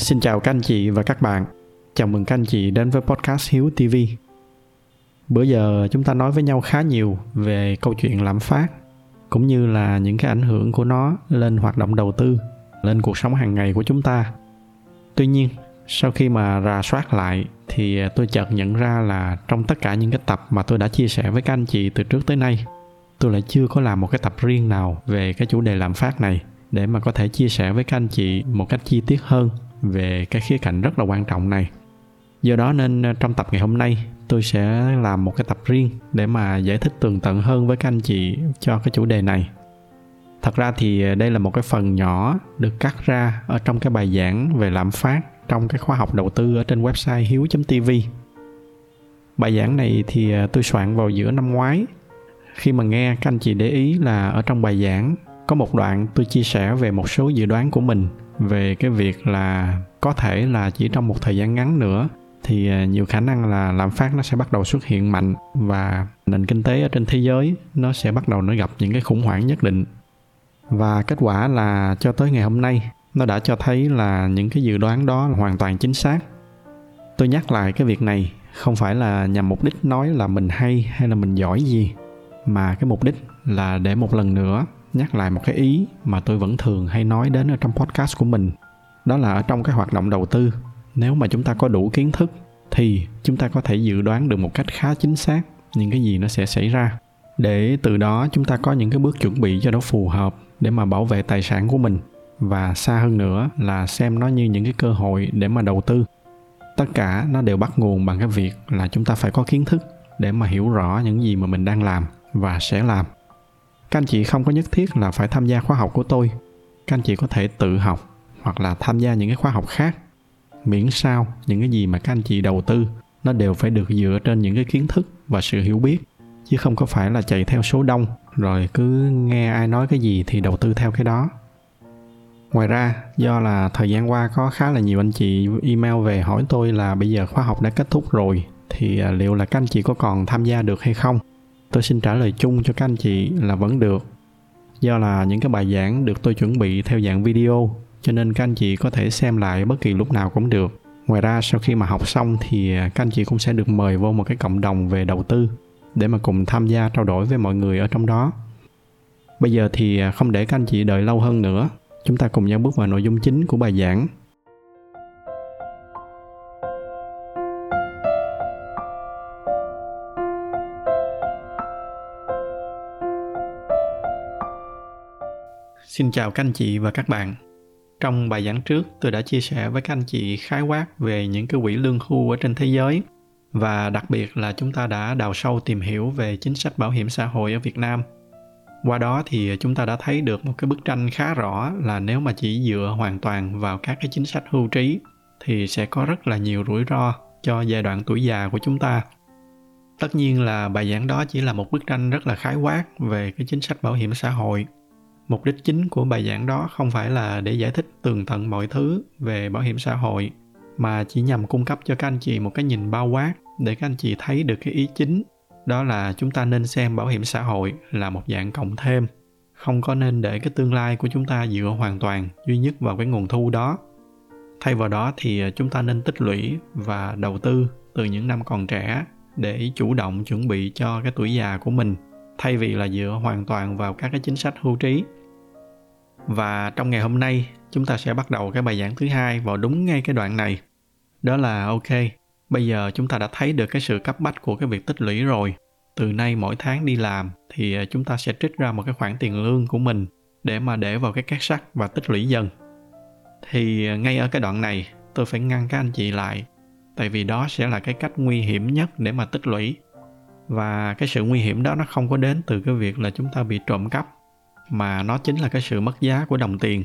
Xin chào các anh chị và các bạn. Chào mừng các anh chị đến với podcast Hiếu TV. Bữa giờ chúng ta nói với nhau khá nhiều về câu chuyện lạm phát cũng như là những cái ảnh hưởng của nó lên hoạt động đầu tư, lên cuộc sống hàng ngày của chúng ta. Tuy nhiên, sau khi mà rà soát lại thì tôi chợt nhận ra là trong tất cả những cái tập mà tôi đã chia sẻ với các anh chị từ trước tới nay, tôi lại chưa có làm một cái tập riêng nào về cái chủ đề lạm phát này để mà có thể chia sẻ với các anh chị một cách chi tiết hơn về cái khía cạnh rất là quan trọng này. Do đó nên ờ, trong tập ngày hôm nay, tôi sẽ làm một cái tập riêng để mà giải thích tường tận hơn với các anh chị cho cái chủ đề này. Thật ra thì ờ, đây là một cái phần nhỏ được cắt ra ở trong cái bài giảng về lạm phát trong cái khóa học đầu tư ở trên website hiếu tv bài giảng này thì ờ, tôi soạn vào giữa năm ngoái. Khi mà nghe các anh chị để ý là ở trong bài giảng có một đoạn tôi chia sẻ về một số dự đoán của mình về cái việc là có thể là chỉ trong một thời gian ngắn nữa, thì à, nhiều khả năng là lạm phát nó sẽ bắt đầu xuất hiện mạnh và nền kinh tế ở trên thế giới nó sẽ bắt đầu nó gặp những cái khủng hoảng nhất định. Và kết quả là cho tới ngày hôm nay, nó đã cho thấy là những cái dự đoán đó là hoàn toàn chính xác. Tôi nhắc lại cái việc này không phải là nhằm mục đích nói là mình hay hay là mình giỏi gì, mà cái mục đích là để một lần nữa nhắc lại một cái ý mà tôi vẫn thường hay nói đến ở trong podcast của mình. Đó là ở trong cái hoạt động đầu tư, nếu mà chúng ta có đủ kiến thức thì chúng ta có thể dự đoán được một cách khá chính xác những cái gì nó sẽ xảy ra. Để từ đó chúng ta có những cái bước chuẩn bị cho nó phù hợp để mà bảo vệ tài sản của mình và xa hơn nữa là xem nó như những cái cơ hội để mà đầu tư. Tất cả nó đều bắt nguồn bằng cái việc là chúng ta phải có kiến thức để mà hiểu rõ những gì mà mình đang làm và sẽ làm các anh chị không có nhất thiết là phải tham gia khóa học của tôi. Các anh chị có thể tự học hoặc là tham gia những cái khóa học khác. Miễn sao những cái gì mà các anh chị đầu tư, nó đều phải được dựa trên những cái kiến thức và sự hiểu biết, chứ không có phải là chạy theo số đông rồi cứ nghe ai nói cái gì thì đầu tư theo cái đó. Ngoài ra, do là thời gian qua có khá là nhiều anh chị email về hỏi tôi là bây giờ khóa học đã kết thúc rồi, thì à, liệu là các anh chị có còn tham gia được hay không? Tôi xin trả lời chung cho các anh chị là vẫn được. Do là những cái bài giảng được tôi chuẩn bị theo dạng video, cho nên các anh chị có thể xem lại bất kỳ lúc nào cũng được. Ngoài ra, sau khi mà học xong thì các anh chị cũng sẽ được mời vô một cái cộng đồng về đầu tư để mà cùng tham gia trao đổi với mọi người ở trong đó. Bây giờ thì không để các anh chị đợi lâu hơn nữa. Chúng ta cùng nhau bước vào nội dung chính của bài giảng. Xin chào các anh chị và các bạn. Trong bài giảng trước, tôi đã chia sẻ với các anh chị khái quát về những cái quỹ lương hưu ở trên thế giới và đặc biệt là chúng ta đã đào sâu tìm hiểu về chính sách bảo hiểm xã hội ở Việt Nam. Qua đó thì chúng ta đã thấy được một cái bức tranh khá rõ là nếu mà chỉ dựa hoàn toàn vào các cái chính sách hưu trí thì sẽ có rất là nhiều rủi ro cho giai đoạn tuổi già của chúng ta. Tất nhiên là bài giảng đó chỉ là một bức tranh rất là khái quát về cái chính sách bảo hiểm xã hội mục đích chính của bài giảng đó không phải là để giải thích tường tận mọi thứ về bảo hiểm xã hội, mà chỉ nhằm cung cấp cho các anh chị một cái nhìn bao quát để các anh chị thấy được cái ý chính. Đó là chúng ta nên xem bảo hiểm xã hội là một dạng cộng thêm, không có nên để cái tương lai của chúng ta dựa hoàn toàn duy nhất vào cái nguồn thu đó. Thay vào đó thì chúng ta nên tích lũy và đầu tư từ những năm còn trẻ để chủ động chuẩn bị cho cái tuổi già của mình, thay vì là dựa hoàn toàn vào các cái chính sách hưu trí và trong ngày hôm nay, chúng ta sẽ bắt đầu cái bài giảng thứ hai vào đúng ngay cái đoạn này. Đó là, ok, bây giờ chúng ta đã thấy được cái sự cấp bách của cái việc tích lũy rồi. Từ nay mỗi tháng đi làm thì à, chúng ta sẽ trích ra một cái khoản tiền lương của mình để mà để vào cái két sắt và tích lũy dần. Thì à, ngay ở cái đoạn này, tôi phải ngăn các anh chị lại, tại vì đó sẽ là cái cách nguy hiểm nhất để mà tích lũy. Và cái sự nguy hiểm đó nó không có đến từ cái việc là chúng ta bị trộm cắp mà nó chính là cái sự mất giá của đồng tiền.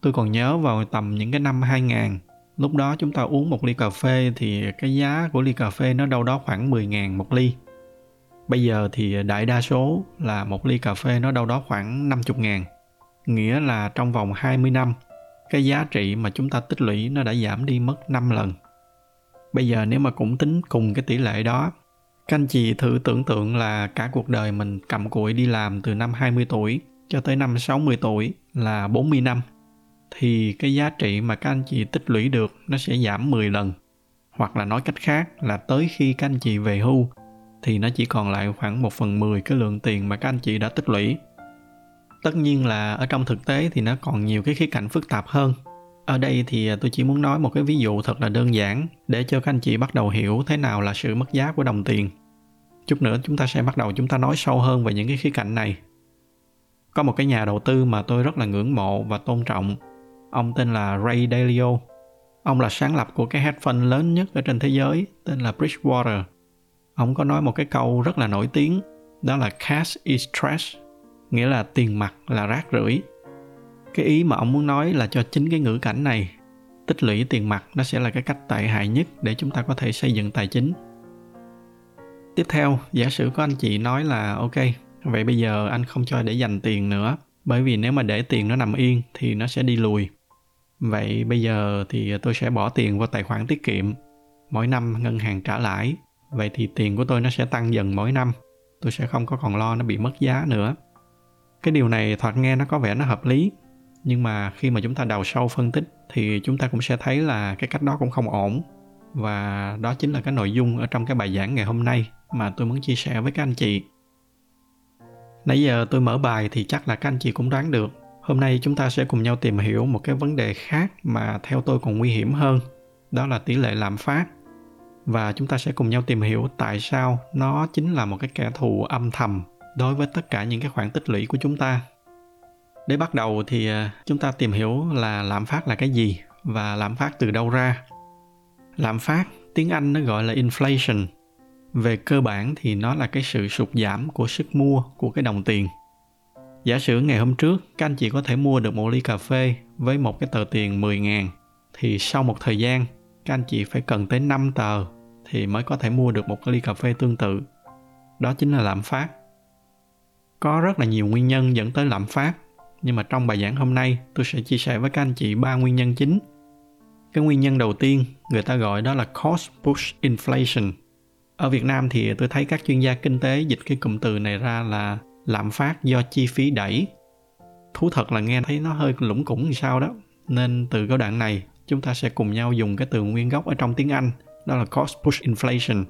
Tôi còn nhớ vào tầm những cái năm 2000, lúc đó chúng ta uống một ly cà phê thì cái giá của ly cà phê nó đâu đó khoảng 10.000 một ly. Bây giờ thì đại đa số là một ly cà phê nó đâu đó khoảng 50.000. Nghĩa là trong vòng 20 năm, cái giá trị mà chúng ta tích lũy nó đã giảm đi mất 5 lần. Bây giờ nếu mà cũng tính cùng cái tỷ lệ đó các anh chị thử tưởng tượng là cả cuộc đời mình cầm cụi đi làm từ năm 20 tuổi cho tới năm 60 tuổi là 40 năm. thì cái giá trị mà các anh chị tích lũy được nó sẽ giảm 10 lần. Hoặc là nói cách khác là tới khi các anh chị về hưu thì nó chỉ còn lại khoảng 1 phần 10 cái lượng tiền mà các anh chị đã tích lũy. Tất nhiên là ở trong thực tế thì nó còn nhiều cái khía cạnh phức tạp hơn. Ở đây thì à, tôi chỉ muốn nói một cái ví dụ thật là đơn giản để cho các anh chị bắt đầu hiểu thế nào là sự mất giá của đồng tiền. Chút nữa chúng ta sẽ bắt đầu chúng ta nói sâu hơn về những cái khía cạnh này. Có một cái nhà đầu tư mà tôi rất là ngưỡng mộ và tôn trọng. Ông tên là Ray Dalio. Ông là sáng lập của cái hedge fund lớn nhất ở trên thế giới, tên là Bridgewater ông có nói một cái câu rất là nổi tiếng, đó là cash is trash nghĩa là tiền mặt là rác rưởi cái ý mà ông muốn nói là cho chính cái ngữ cảnh này, tích lũy tiền mặt nó sẽ là cái cách tệ hại nhất để chúng ta có thể xây dựng tài chính. Tiếp theo, giả sử có anh chị nói là, ok, vậy bây giờ anh không cho để dành tiền nữa, bởi vì nếu mà để tiền nó nằm yên thì nó sẽ đi lùi. Vậy bây giờ thì tôi sẽ bỏ tiền vào tài khoản tiết kiệm. Mỗi năm ngân hàng trả lãi, vậy thì tiền của tôi nó sẽ tăng dần mỗi năm. Tôi sẽ không có còn lo nó bị mất giá nữa. Cái điều này thoạt nghe nó có vẻ nó hợp lý nhưng mà khi mà chúng ta đào sâu phân tích thì chúng ta cũng sẽ thấy là cái cách đó cũng không ổn. Và đó chính là cái nội dung ở trong cái bài giảng ngày hôm nay mà tôi muốn chia sẻ với các anh chị. Nãy giờ tôi mở bài thì chắc là các anh chị cũng đoán được. Hôm nay chúng ta sẽ cùng nhau tìm hiểu một cái vấn đề khác mà theo tôi còn nguy hiểm hơn, đó là tỷ lệ lạm phát. Và chúng ta sẽ cùng nhau tìm hiểu tại sao nó chính là một cái kẻ thù âm thầm đối với tất cả những cái khoản tích lũy của chúng ta để bắt đầu thì à, chúng ta tìm hiểu là lạm phát là cái gì và lạm phát từ đâu ra lạm phát tiếng anh nó gọi là inflation về cơ bản thì nó là cái sự sụt giảm của sức mua của cái đồng tiền giả sử ngày hôm trước các anh chị có thể mua được một ly cà phê với một cái tờ tiền 10 ngàn thì sau một thời gian các anh chị phải cần tới 5 tờ thì mới có thể mua được một cái ly cà phê tương tự. Đó chính là lạm phát. Có rất là nhiều nguyên nhân dẫn tới lạm phát, nhưng mà trong bài giảng hôm nay tôi sẽ chia sẻ với các anh chị ba nguyên nhân chính. Cái nguyên nhân đầu tiên, người ta gọi đó là cost push inflation. Ở Việt Nam thì tôi thấy các chuyên gia kinh tế dịch cái cụm từ này ra là lạm phát do chi phí đẩy. Thú thật là nghe thấy nó hơi lủng củng như sao đó. Nên từ câu đoạn này chúng ta sẽ cùng nhau dùng cái từ nguyên gốc ở trong tiếng Anh đó là cost push inflation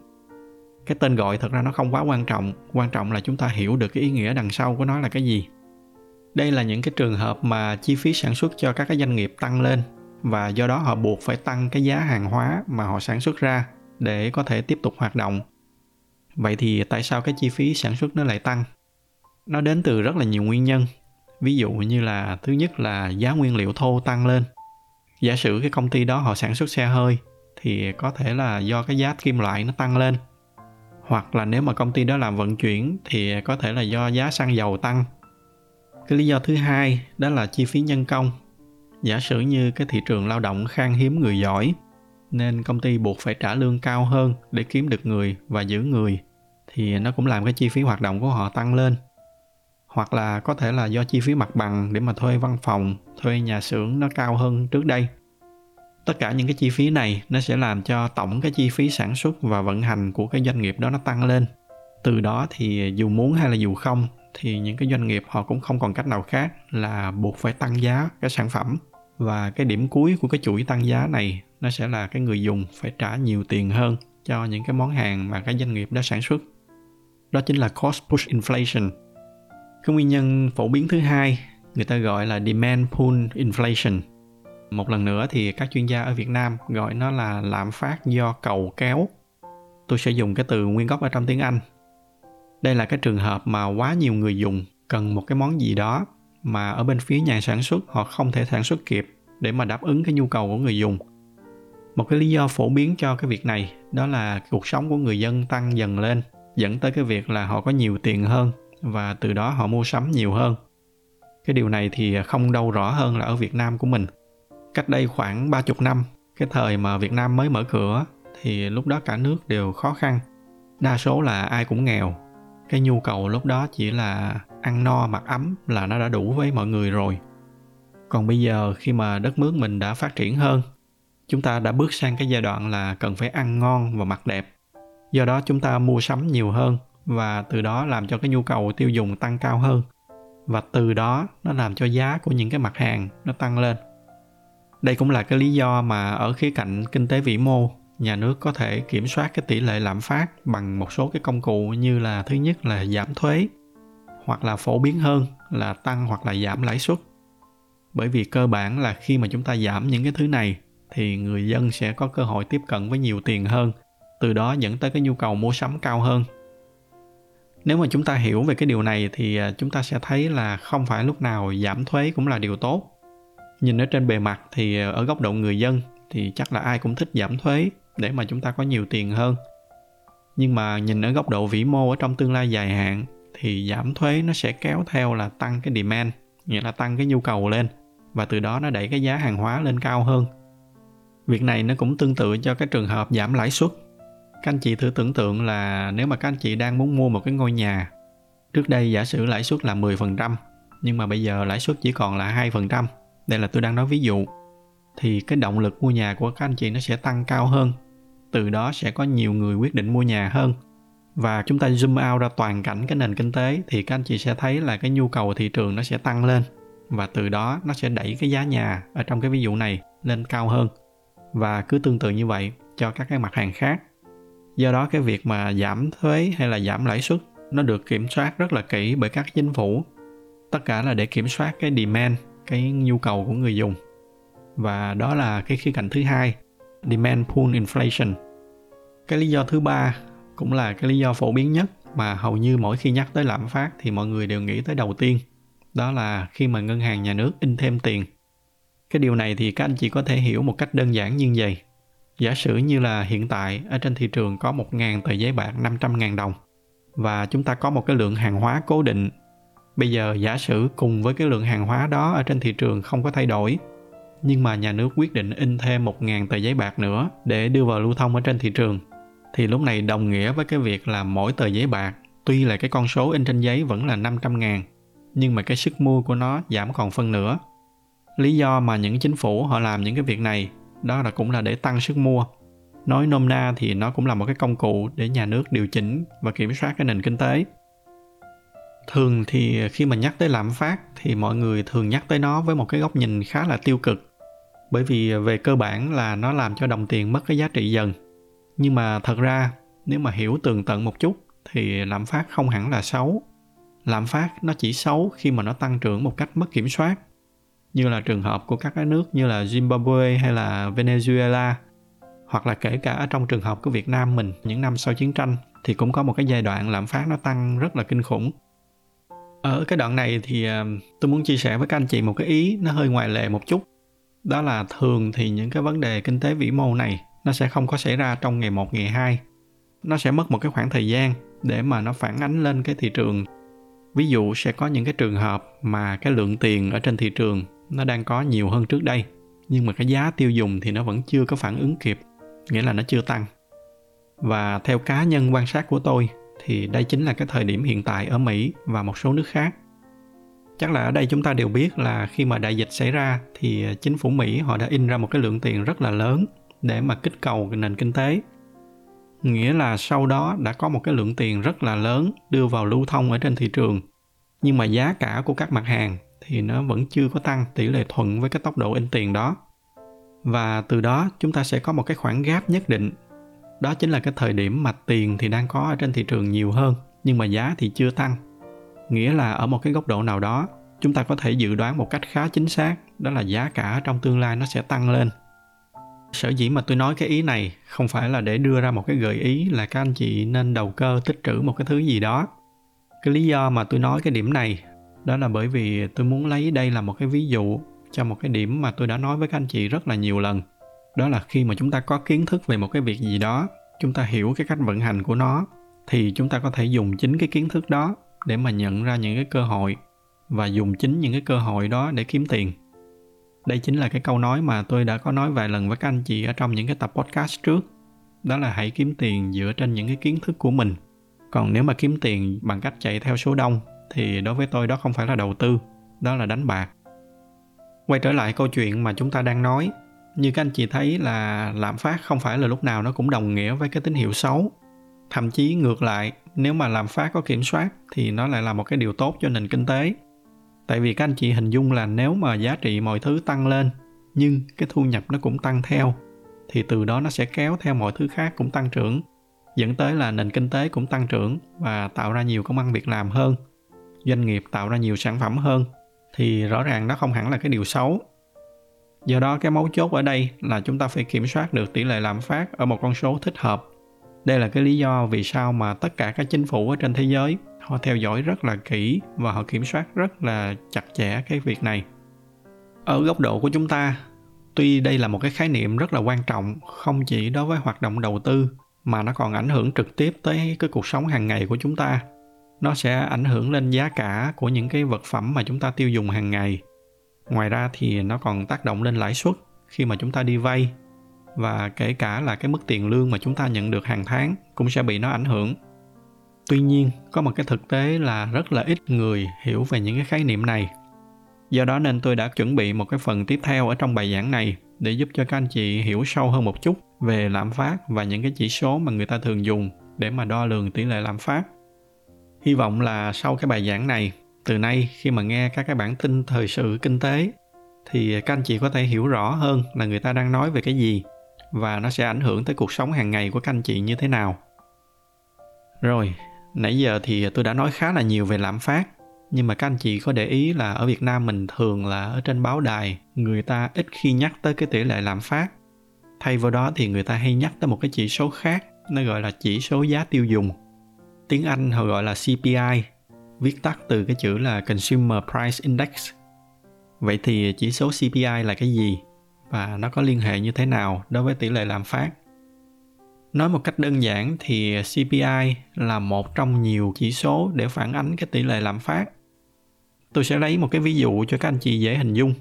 cái tên gọi thật ra nó không quá quan trọng quan trọng là chúng ta hiểu được cái ý nghĩa đằng sau của nó là cái gì đây là những cái trường hợp mà chi phí sản xuất cho các cái doanh nghiệp tăng lên và do đó họ buộc phải tăng cái giá hàng hóa mà họ sản xuất ra để có thể tiếp tục hoạt động. Vậy thì tại sao cái chi phí sản xuất nó lại tăng? Nó đến từ rất là nhiều nguyên nhân. Ví dụ như là thứ nhất là giá nguyên liệu thô tăng lên. Giả sử cái công ty đó họ sản xuất xe hơi thì có thể là do cái giá kim loại nó tăng lên. Hoặc là nếu mà công ty đó làm vận chuyển thì có thể là do giá xăng dầu tăng cái lý do thứ hai đó là chi phí nhân công. Giả sử như cái thị trường lao động khan hiếm người giỏi, nên công ty buộc phải trả lương cao hơn để kiếm được người và giữ người, thì nó cũng làm cái chi phí hoạt động của họ tăng lên. Hoặc là có thể là do chi phí mặt bằng để mà thuê văn phòng, thuê nhà xưởng nó cao hơn trước đây. Tất cả những cái chi phí này nó sẽ làm cho tổng cái chi phí sản xuất và vận hành của cái doanh nghiệp đó nó tăng lên. Từ đó thì dù muốn hay là dù không thì những cái doanh nghiệp họ cũng không còn cách nào khác là buộc phải tăng giá cái sản phẩm. Và cái điểm cuối của cái chuỗi tăng giá này, nó sẽ là cái người dùng phải trả nhiều tiền hơn cho những cái món hàng mà cái doanh nghiệp đã sản xuất. Đó chính là cost push inflation. Cái nguyên nhân phổ biến thứ hai, người ta gọi là demand pull inflation. Một lần nữa thì các chuyên gia ở việt nam gọi nó là lạm phát do cầu kéo. Tôi sẽ dùng cái từ nguyên gốc ở trong tiếng anh đây là cái trường hợp mà quá nhiều người dùng cần một cái món gì đó mà ở bên phía nhà sản xuất họ không thể sản xuất kịp để mà đáp ứng cái nhu cầu của người dùng. Một cái lý do phổ biến cho cái việc này đó là cuộc sống của người dân tăng dần lên, dẫn tới cái việc là họ có nhiều tiền hơn và từ đó họ mua sắm nhiều hơn. Cái điều này thì không đâu rõ hơn là ở việt nam của mình. Cách đây khoảng ba chục năm, cái thời mà việt nam mới mở cửa thì lúc đó cả nước đều khó khăn. Đa số là ai cũng nghèo cái nhu cầu lúc đó chỉ là ăn no mặc ấm là nó đã đủ với mọi người rồi. Còn bây giờ khi mà đất nước mình đã phát triển hơn, chúng ta đã bước sang cái giai đoạn là cần phải ăn ngon và mặc đẹp. Do đó chúng ta mua sắm nhiều hơn và từ đó làm cho cái nhu cầu tiêu dùng tăng cao hơn. Và từ đó nó làm cho giá của những cái mặt hàng nó tăng lên. Đây cũng là cái lý do mà ở khía cạnh kinh tế vĩ mô nhà nước có thể kiểm soát cái tỷ lệ lạm phát bằng một số cái công cụ như là thứ nhất là giảm thuế, hoặc là phổ biến hơn là tăng hoặc là giảm lãi suất. Bởi vì cơ bản là khi mà chúng ta giảm những cái thứ này, thì người dân sẽ có cơ hội tiếp cận với nhiều tiền hơn, từ đó dẫn tới cái nhu cầu mua sắm cao hơn. Nếu mà chúng ta hiểu về cái điều này thì à, chúng ta sẽ thấy là không phải lúc nào giảm thuế cũng là điều tốt. Nhìn ở trên bề mặt thì à, ở góc độ người dân thì chắc là ai cũng thích giảm thuế để mà chúng ta có nhiều tiền hơn nhưng mà nhìn ở góc độ vĩ mô ở trong tương lai dài hạn, thì giảm thuế nó sẽ kéo theo là tăng cái demand, nghĩa là tăng cái nhu cầu lên, và từ đó nó đẩy cái giá hàng hóa lên cao hơn việc này nó cũng tương tự cho cái trường hợp giảm lãi suất các anh chị thử tưởng tượng là nếu mà các anh chị đang muốn mua một cái ngôi nhà, trước đây giả sử lãi suất là 10% nhưng mà bây giờ lãi suất chỉ còn là 2%. Đây là tôi đang nói ví dụ. Thì cái động lực mua nhà của các anh chị nó sẽ tăng cao hơn. Từ đó sẽ có nhiều người quyết định mua nhà hơn. Và chúng ta zoom out ra toàn cảnh cái nền kinh tế thì các anh chị sẽ thấy là cái nhu cầu thị trường nó sẽ tăng lên và từ đó nó sẽ đẩy cái giá nhà ở trong cái ví dụ này lên cao hơn. Và cứ tương tự như vậy cho các cái mặt hàng khác do đó cái việc mà giảm thuế hay là giảm lãi suất nó được kiểm soát rất là kỹ bởi các chính phủ tất cả là để kiểm soát cái demand, cái nhu cầu của người dùng và đó là cái khía cạnh thứ hai, demand pull inflation. Cái lý do thứ ba cũng là cái lý do phổ biến nhất mà hầu như mỗi khi nhắc tới lạm phát thì mọi người đều nghĩ tới đầu tiên, đó là khi mà ngân hàng nhà nước in thêm tiền. Cái điều này thì các anh chị có thể hiểu một cách đơn giản như vậy. Giả sử như là hiện tại, ở trên thị trường có 1.000 tờ giấy bạc 500.000 đồng và chúng ta có một cái lượng hàng hóa cố định. Bây giờ giả sử cùng với cái lượng hàng hóa đó ở trên thị trường không có thay đổi nhưng mà nhà nước quyết định in thêm 1.000 tờ giấy bạc nữa để đưa vào lưu thông ở trên thị trường. Thì lúc này đồng nghĩa với cái việc là mỗi tờ giấy bạc, tuy là cái con số in trên giấy vẫn là 500 ngàn, nhưng mà cái sức mua của nó giảm còn phân nửa. Lý do mà những chính phủ họ làm những cái việc này, đó là cũng là để tăng sức mua. Nói nôm na thì nó cũng là một cái công cụ để nhà nước điều chỉnh và kiểm soát cái nền kinh tế. Thường thì khi mà nhắc tới lạm phát thì mọi người thường nhắc tới nó với một cái góc nhìn khá là tiêu cực bởi vì về cơ bản là nó làm cho đồng tiền mất cái giá trị dần. Nhưng mà thật ra, nếu mà hiểu tường tận một chút, thì lạm phát không hẳn là xấu. Lạm phát nó chỉ xấu khi mà nó tăng trưởng một cách mất kiểm soát. Như là trường hợp của các cái nước như là Zimbabwe hay là Venezuela, hoặc là kể cả ở trong trường hợp của Việt Nam mình, những năm sau chiến tranh, thì cũng có một cái giai đoạn lạm phát nó tăng rất là kinh khủng. Ở cái đoạn này thì ờ, tôi muốn chia sẻ với các anh chị một cái ý nó hơi ngoài lệ một chút đó là thường thì những cái vấn đề kinh tế vĩ mô này nó sẽ không có xảy ra trong ngày một, ngày hai. Nó sẽ mất một cái khoảng thời gian để mà nó phản ánh lên cái thị trường. Ví dụ sẽ có những cái trường hợp mà cái lượng tiền ở trên thị trường nó đang có nhiều hơn trước đây, nhưng mà cái giá tiêu dùng thì nó vẫn chưa có phản ứng kịp, nghĩa là nó chưa tăng. Và theo cá nhân quan sát của tôi thì đây chính là cái thời điểm hiện tại ở mỹ và một số nước khác chắc là ở đây chúng ta đều biết là khi mà đại dịch xảy ra thì à, chính phủ mỹ họ đã in ra một cái lượng tiền rất là lớn để mà kích cầu cái nền kinh tế. Nghĩa là sau đó đã có một cái lượng tiền rất là lớn đưa vào lưu thông ở trên thị trường. Nhưng mà giá cả của các mặt hàng thì nó vẫn chưa có tăng tỷ lệ thuận với cái tốc độ in tiền đó. Và từ đó chúng ta sẽ có một cái khoảng gap nhất định. Đó chính là cái thời điểm mà tiền thì đang có ở trên thị trường nhiều hơn, nhưng mà giá thì chưa tăng nghĩa là ở một cái góc độ nào đó, chúng ta có thể dự đoán một cách khá chính xác, đó là giá cả trong tương lai nó sẽ tăng lên. Sở dĩ mà tôi nói cái ý này không phải là để đưa ra một cái gợi ý là các anh chị nên đầu cơ tích trữ một cái thứ gì đó. Cái lý do mà tôi nói cái điểm này, đó là bởi vì tôi muốn lấy đây là một cái ví dụ cho một cái điểm mà tôi đã nói với các anh chị rất là nhiều lần. Đó là khi mà chúng ta có kiến thức về một cái việc gì đó, chúng ta hiểu cái cách vận hành của nó, thì chúng ta có thể dùng chính cái kiến thức đó để mà nhận ra những cái cơ hội và dùng chính những cái cơ hội đó để kiếm tiền. Đây chính là cái câu nói mà tôi đã có nói vài lần với các anh chị ở trong những cái tập podcast trước, đó là hãy kiếm tiền dựa trên những cái kiến thức của mình. Còn nếu mà kiếm tiền bằng cách chạy theo số đông thì đối với tôi đó không phải là đầu tư, đó là đánh bạc. Quay trở lại câu chuyện mà chúng ta đang nói, như các anh chị thấy là lạm phát không phải là lúc nào nó cũng đồng nghĩa với cái tín hiệu xấu thậm chí ngược lại, nếu mà lạm phát có kiểm soát thì nó lại là một cái điều tốt cho nền kinh tế. Tại vì các anh chị hình dung là nếu mà giá trị mọi thứ tăng lên, nhưng cái thu nhập nó cũng tăng theo, thì từ đó nó sẽ kéo theo mọi thứ khác cũng tăng trưởng, dẫn tới là nền kinh tế cũng tăng trưởng và tạo ra nhiều công ăn việc làm hơn, doanh nghiệp tạo ra nhiều sản phẩm hơn, thì rõ ràng nó không hẳn là cái điều xấu. Do đó cái mấu chốt ở đây là chúng ta phải kiểm soát được tỷ lệ lạm phát ở một con số thích hợp đây là cái lý do vì sao mà tất cả các chính phủ ở trên thế giới, họ theo dõi rất là kỹ và họ kiểm soát rất là chặt chẽ cái việc này. Ở góc độ của chúng ta, tuy đây là một cái khái niệm rất là quan trọng, không chỉ đối với hoạt động đầu tư, mà nó còn ảnh hưởng trực tiếp tới cái cuộc sống hàng ngày của chúng ta. Nó sẽ ảnh hưởng lên giá cả của những cái vật phẩm mà chúng ta tiêu dùng hàng ngày. Ngoài ra thì nó còn tác động lên lãi suất khi mà chúng ta đi vay và kể cả là cái mức tiền lương mà chúng ta nhận được hàng tháng cũng sẽ bị nó ảnh hưởng. Tuy nhiên, có một cái thực tế là rất là ít người hiểu về những cái khái niệm này. Do đó nên tôi đã chuẩn bị một cái phần tiếp theo ở trong bài giảng này để giúp cho các anh chị hiểu sâu hơn một chút về lạm phát và những cái chỉ số mà người ta thường dùng để mà đo lường tỷ lệ lạm phát. Hy vọng là sau cái bài giảng này, từ nay khi mà nghe các cái bản tin thời sự kinh tế, thì các anh chị có thể hiểu rõ hơn là người ta đang nói về cái gì và nó sẽ ảnh hưởng tới cuộc sống hàng ngày của các anh chị như thế nào. Rồi, nãy giờ thì tôi đã nói khá là nhiều về lạm phát, nhưng mà các anh chị có để ý là ở Việt Nam mình thường là ở trên báo đài, người ta ít khi nhắc tới cái tỷ lệ lạm phát. Thay vào đó thì người ta hay nhắc tới một cái chỉ số khác, nó gọi là chỉ số giá tiêu dùng. Tiếng Anh họ gọi là CPI viết tắt từ cái chữ là Consumer Price Index. Vậy thì chỉ số CPI là cái gì? Và nó có liên hệ như thế nào đối với tỷ lệ lạm phát? Nói một cách đơn giản thì cpi là một trong nhiều chỉ số để phản ánh cái tỷ lệ lạm phát. Tôi sẽ lấy một cái ví dụ cho các anh chị dễ hình dung.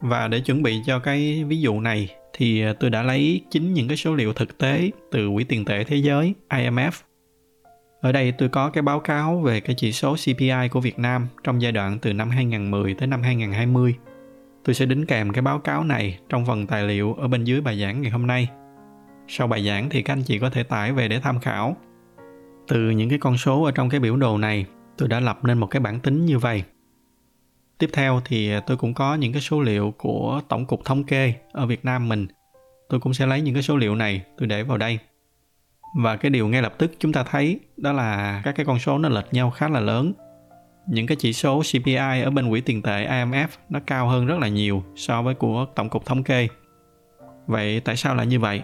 Và để chuẩn bị cho cái ví dụ này thì tôi đã lấy chính những cái số liệu thực tế từ quỹ tiền tệ thế giới imf ở đây tôi có cái báo cáo về cái chỉ số CPI của Việt Nam trong giai đoạn từ năm 2010 tới năm 2020. Tôi sẽ đính kèm cái báo cáo này trong phần tài liệu ở bên dưới bài giảng ngày hôm nay. Sau bài giảng thì các anh chị có thể tải về để tham khảo. Từ những cái con số ở trong cái biểu đồ này, tôi đã lập nên một cái bảng tính như vậy. Tiếp theo thì tôi cũng có những cái số liệu của Tổng cục Thống kê ở Việt Nam mình. Tôi cũng sẽ lấy những cái số liệu này tôi để vào đây. Và cái điều ngay lập tức chúng ta thấy đó là các cái con số nó lệch nhau khá là lớn. Những cái chỉ số CPI ở bên quỹ tiền tệ IMF nó cao hơn rất là nhiều so với của Tổng cục Thống kê. Vậy tại sao lại như vậy?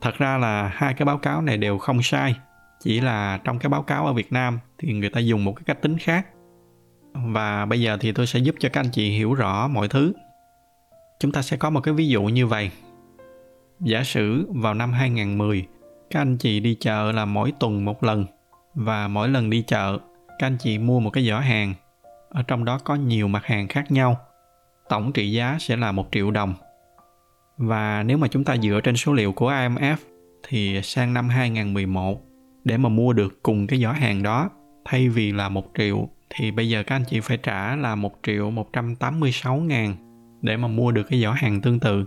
thật ra là hai cái báo cáo này đều không sai chỉ là trong cái báo cáo ở việt nam thì người ta dùng một cái cách tính khác và bây giờ thì tôi sẽ giúp cho các anh chị hiểu rõ mọi thứ chúng ta sẽ có một cái ví dụ như vậy giả sử vào năm 2010 các anh chị đi chợ là mỗi tuần một lần và mỗi lần đi chợ các anh chị mua một cái giỏ hàng ở trong đó có nhiều mặt hàng khác nhau tổng trị giá sẽ là một triệu đồng và nếu mà chúng ta dựa trên số liệu của IMF thì sang năm 2011 để mà mua được cùng cái giỏ hàng đó thay vì là một triệu thì bây giờ các anh chị phải trả là một triệu 186 ngàn để mà mua được cái giỏ hàng tương tự.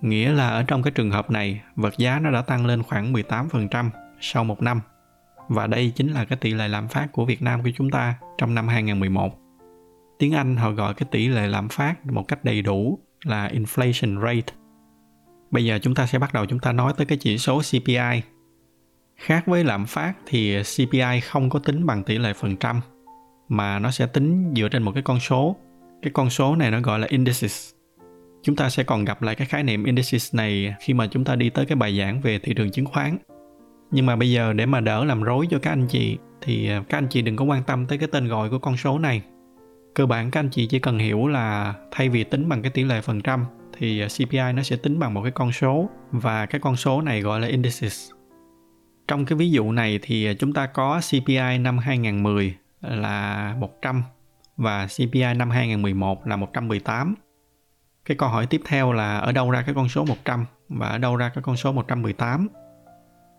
Nghĩa là ở trong cái trường hợp này, vật giá nó đã tăng lên khoảng 18% sau một năm. Và đây chính là cái tỷ lệ lạm phát của Việt Nam của chúng ta trong năm 2011. Tiếng Anh họ gọi cái tỷ lệ lạm phát một cách đầy đủ là inflation rate. Bây giờ chúng ta sẽ bắt đầu chúng ta nói tới cái chỉ số CPI. Khác với lạm phát thì CPI không có tính bằng tỷ lệ phần trăm, mà nó sẽ tính dựa trên một cái con số. Cái con số này nó gọi là indices. Chúng ta sẽ còn gặp lại cái khái niệm indices này khi mà chúng ta đi tới cái bài giảng về thị trường chứng khoán. Nhưng mà bây giờ để mà đỡ làm rối cho các anh chị thì à, các anh chị đừng có quan tâm tới cái tên gọi của con số này cơ bản các anh chị chỉ cần hiểu là thay vì tính bằng cái tỷ lệ phần trăm thì à, CPI nó sẽ tính bằng một cái con số và cái con số này gọi là indices. Trong cái ví dụ này thì à, chúng ta có CPI năm 2010 là 100 và CPI năm 2011 là 118. Cái câu hỏi tiếp theo là ở đâu ra cái con số 100 và ở đâu ra cái con số 118?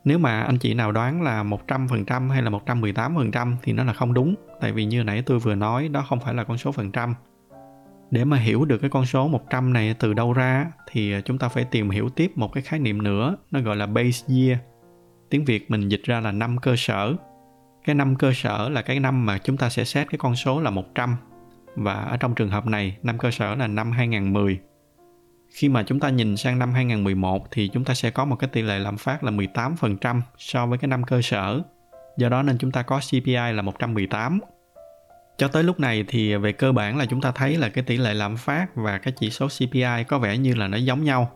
Nếu mà anh chị nào đoán là 100% hay là 118% thì nó là không đúng. Tại vì như nãy tôi vừa nói, đó không phải là con số phần trăm. Để mà hiểu được cái con số 100 này từ đâu ra, thì à, chúng ta phải tìm hiểu tiếp một cái khái niệm nữa, nó gọi là base year. Tiếng Việt mình dịch ra là năm cơ sở. Cái năm cơ sở là cái năm mà chúng ta sẽ xét cái con số là 100 và ở trong trường hợp này, năm cơ sở là năm 2010 khi mà chúng ta nhìn sang năm 2011 thì chúng ta sẽ có một cái tỷ lệ lạm phát là 18% so với cái năm cơ sở. Do đó nên chúng ta có CPI là 118. Cho tới lúc này thì về cơ bản là chúng ta thấy là cái tỷ lệ lạm phát và cái chỉ số CPI có vẻ như là nó giống nhau.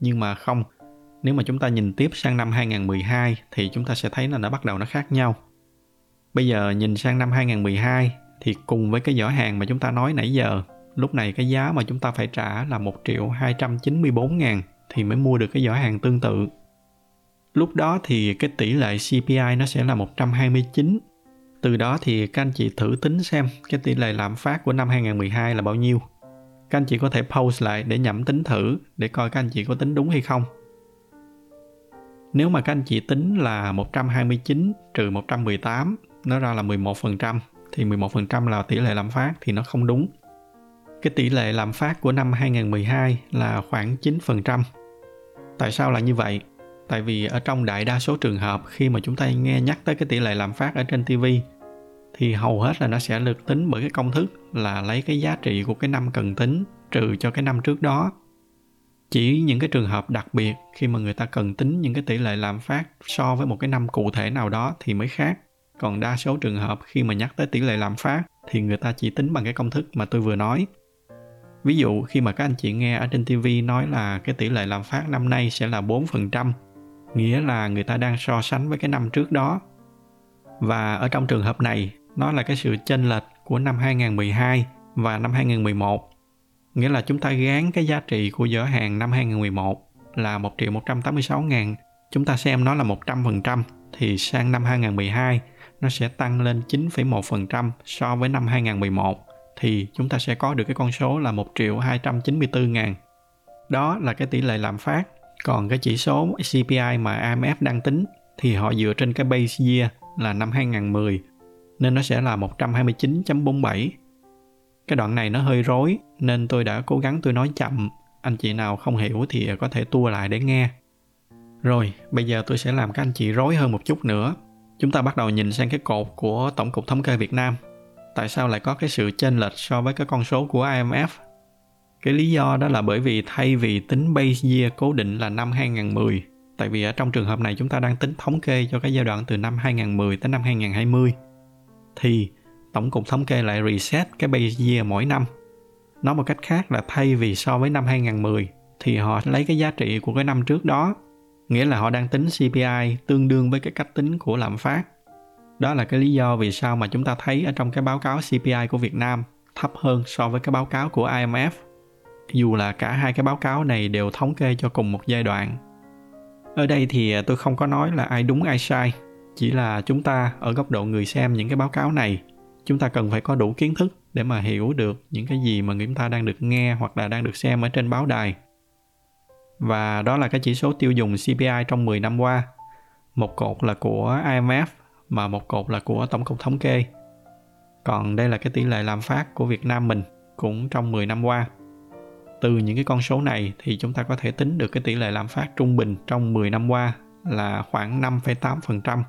Nhưng mà không, nếu mà chúng ta nhìn tiếp sang năm 2012 thì chúng ta sẽ thấy là nó bắt đầu nó khác nhau. Bây giờ nhìn sang năm 2012 thì cùng với cái giỏ hàng mà chúng ta nói nãy giờ lúc này cái giá mà chúng ta phải trả là 1 triệu 294 ngàn thì mới mua được cái giỏ hàng tương tự. Lúc đó thì cái tỷ lệ CPI nó sẽ là 129. Từ đó thì các anh chị thử tính xem cái tỷ lệ lạm phát của năm 2012 là bao nhiêu. Các anh chị có thể pause lại để nhẩm tính thử để coi các anh chị có tính đúng hay không. Nếu mà các anh chị tính là 129 trừ 118 nó ra là 11% thì 11% là tỷ lệ lạm phát thì nó không đúng cái tỷ lệ lạm phát của năm 2012 là khoảng 9%. Tại sao là như vậy? Tại vì ở trong đại đa số trường hợp, khi mà chúng ta nghe nhắc tới cái tỷ lệ lạm phát ở trên TV thì hầu hết là nó sẽ được tính bởi cái công thức là lấy cái giá trị của cái năm cần tính trừ cho cái năm trước đó. Chỉ những cái trường hợp đặc biệt khi mà người ta cần tính những cái tỷ lệ lạm phát so với một cái năm cụ thể nào đó thì mới khác. Còn đa số trường hợp khi mà nhắc tới tỷ lệ lạm phát thì người ta chỉ tính bằng cái công thức mà tôi vừa nói Ví dụ khi mà các anh chị nghe ở trên TV nói là cái tỷ lệ lạm phát năm nay sẽ là 4%, nghĩa là người ta đang so sánh với cái năm trước đó. Và ở trong trường hợp này, nó là cái sự chênh lệch của năm 2012 và năm 2011. Nghĩa là chúng ta gán cái giá trị của giỏ hàng năm 2011 là 1 triệu 186 ngàn. Chúng ta xem nó là 100% thì sang năm 2012 nó sẽ tăng lên 9,1% so với năm 2011 thì chúng ta sẽ có được cái con số là 1 triệu 294 ngàn. Đó là cái tỷ lệ lạm phát. Còn cái chỉ số CPI mà IMF đang tính thì họ dựa trên cái base year là năm 2010 nên nó sẽ là 129.47. Cái đoạn này nó hơi rối nên tôi đã cố gắng tôi nói chậm. Anh chị nào không hiểu thì có thể tua lại để nghe. Rồi, bây giờ tôi sẽ làm các anh chị rối hơn một chút nữa. Chúng ta bắt đầu nhìn sang cái cột của Tổng cục Thống kê Việt Nam tại sao lại có cái sự chênh lệch so với cái con số của IMF? Cái lý do đó là bởi vì thay vì tính base year cố định là năm 2010, tại vì ở trong trường hợp này chúng ta đang tính thống kê cho cái giai đoạn từ năm 2010 tới năm 2020, thì tổng cục thống kê lại reset cái base year mỗi năm. Nói một cách khác là thay vì so với năm 2010 thì họ lấy cái giá trị của cái năm trước đó, nghĩa là họ đang tính CPI tương đương với cái cách tính của lạm phát đó là cái lý do vì sao mà chúng ta thấy ở trong cái báo cáo CPI của Việt Nam thấp hơn so với cái báo cáo của IMF. Dù là cả hai cái báo cáo này đều thống kê cho cùng một giai đoạn. Ở đây thì tôi không có nói là ai đúng ai sai, chỉ là chúng ta ở góc độ người xem những cái báo cáo này, chúng ta cần phải có đủ kiến thức để mà hiểu được những cái gì mà chúng ta đang được nghe hoặc là đang được xem ở trên báo đài. Và đó là cái chỉ số tiêu dùng CPI trong 10 năm qua. Một cột là của IMF mà một cột là của tổng cục thống kê. Còn đây là cái tỷ lệ lạm phát của Việt Nam mình cũng trong 10 năm qua. Từ những cái con số này thì chúng ta có thể tính được cái tỷ lệ lạm phát trung bình trong 10 năm qua là khoảng 5,8%.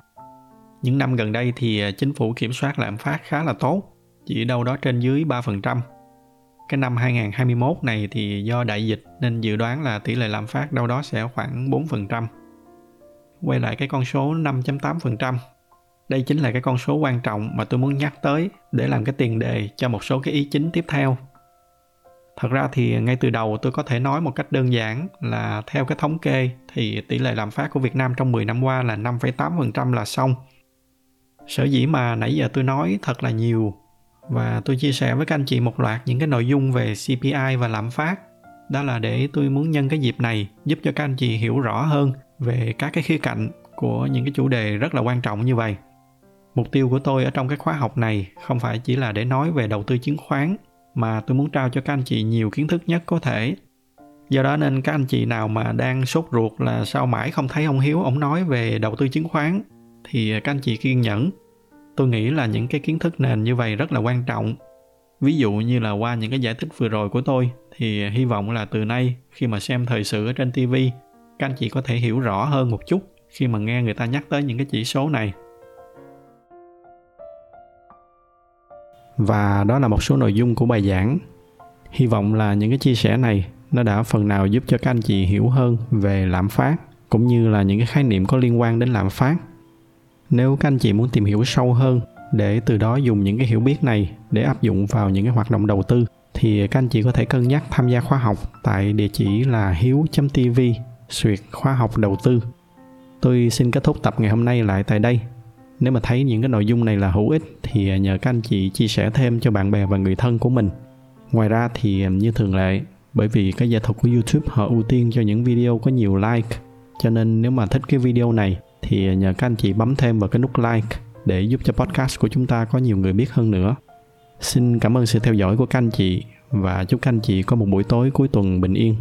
Những năm gần đây thì à, chính phủ kiểm soát lạm phát khá là tốt, chỉ đâu đó trên dưới 3%. Cái năm 2021 này thì do đại dịch nên dự đoán là tỷ lệ lạm phát đâu đó sẽ khoảng 4%. Quay lại cái con số 5.8% đây chính là cái con số quan trọng mà tôi muốn nhắc tới để làm cái tiền đề cho một số cái ý chính tiếp theo thật ra thì ngay từ đầu tôi có thể nói một cách đơn giản là theo cái thống kê thì tỷ lệ lạm phát của Việt Nam trong 10 năm qua là 5,8% là xong. Sở dĩ mà nãy giờ tôi nói thật là nhiều và tôi chia sẻ với các anh chị một loạt những cái nội dung về CPI và lạm phát. Đó là để tôi muốn nhân cái dịp này giúp cho các anh chị hiểu rõ hơn về các cái khía cạnh của những cái chủ đề rất là quan trọng như vậy mục tiêu của tôi ở trong cái khóa học này không phải chỉ là để nói về đầu tư chứng khoán, mà tôi muốn trao cho các anh chị nhiều kiến thức nhất có thể. Do đó nên các anh chị nào mà đang sốt ruột là sao mãi không thấy ông hiếu ông nói về đầu tư chứng khoán thì các anh chị kiên nhẫn. Tôi nghĩ là những cái kiến thức nền như vậy rất là quan trọng. Ví dụ như là qua những cái giải thích vừa rồi của tôi thì hy vọng là từ nay khi mà xem thời sự ở trên tv các anh chị có thể hiểu rõ hơn một chút khi mà nghe người ta nhắc tới những cái chỉ số này. Và đó là một số nội dung của bài giảng. Hy vọng là những cái chia sẻ này nó đã phần nào giúp cho các anh chị hiểu hơn về lạm phát, cũng như là những cái khái niệm có liên quan đến lạm phát nếu các anh chị muốn tìm hiểu sâu hơn để từ đó dùng những cái hiểu biết này để áp dụng vào những cái hoạt động đầu tư, thì các anh chị có thể cân nhắc tham gia khóa học tại địa chỉ là hiếu.tv suyệt khóa học đầu tư. Tôi xin kết thúc tập ngày hôm nay lại tại đây. Nếu mà thấy những cái nội dung này là hữu ích thì nhờ các anh chị chia sẻ thêm cho bạn bè và người thân của mình. Ngoài ra thì như thường lệ, bởi vì cái giải thuật của YouTube họ ưu tiên cho những video có nhiều like, cho nên nếu mà thích cái video này thì nhờ các anh chị bấm thêm vào cái nút like để giúp cho podcast của chúng ta có nhiều người biết hơn nữa. Xin cảm ơn sự theo dõi của các anh chị và chúc các anh chị có một buổi tối cuối tuần bình yên.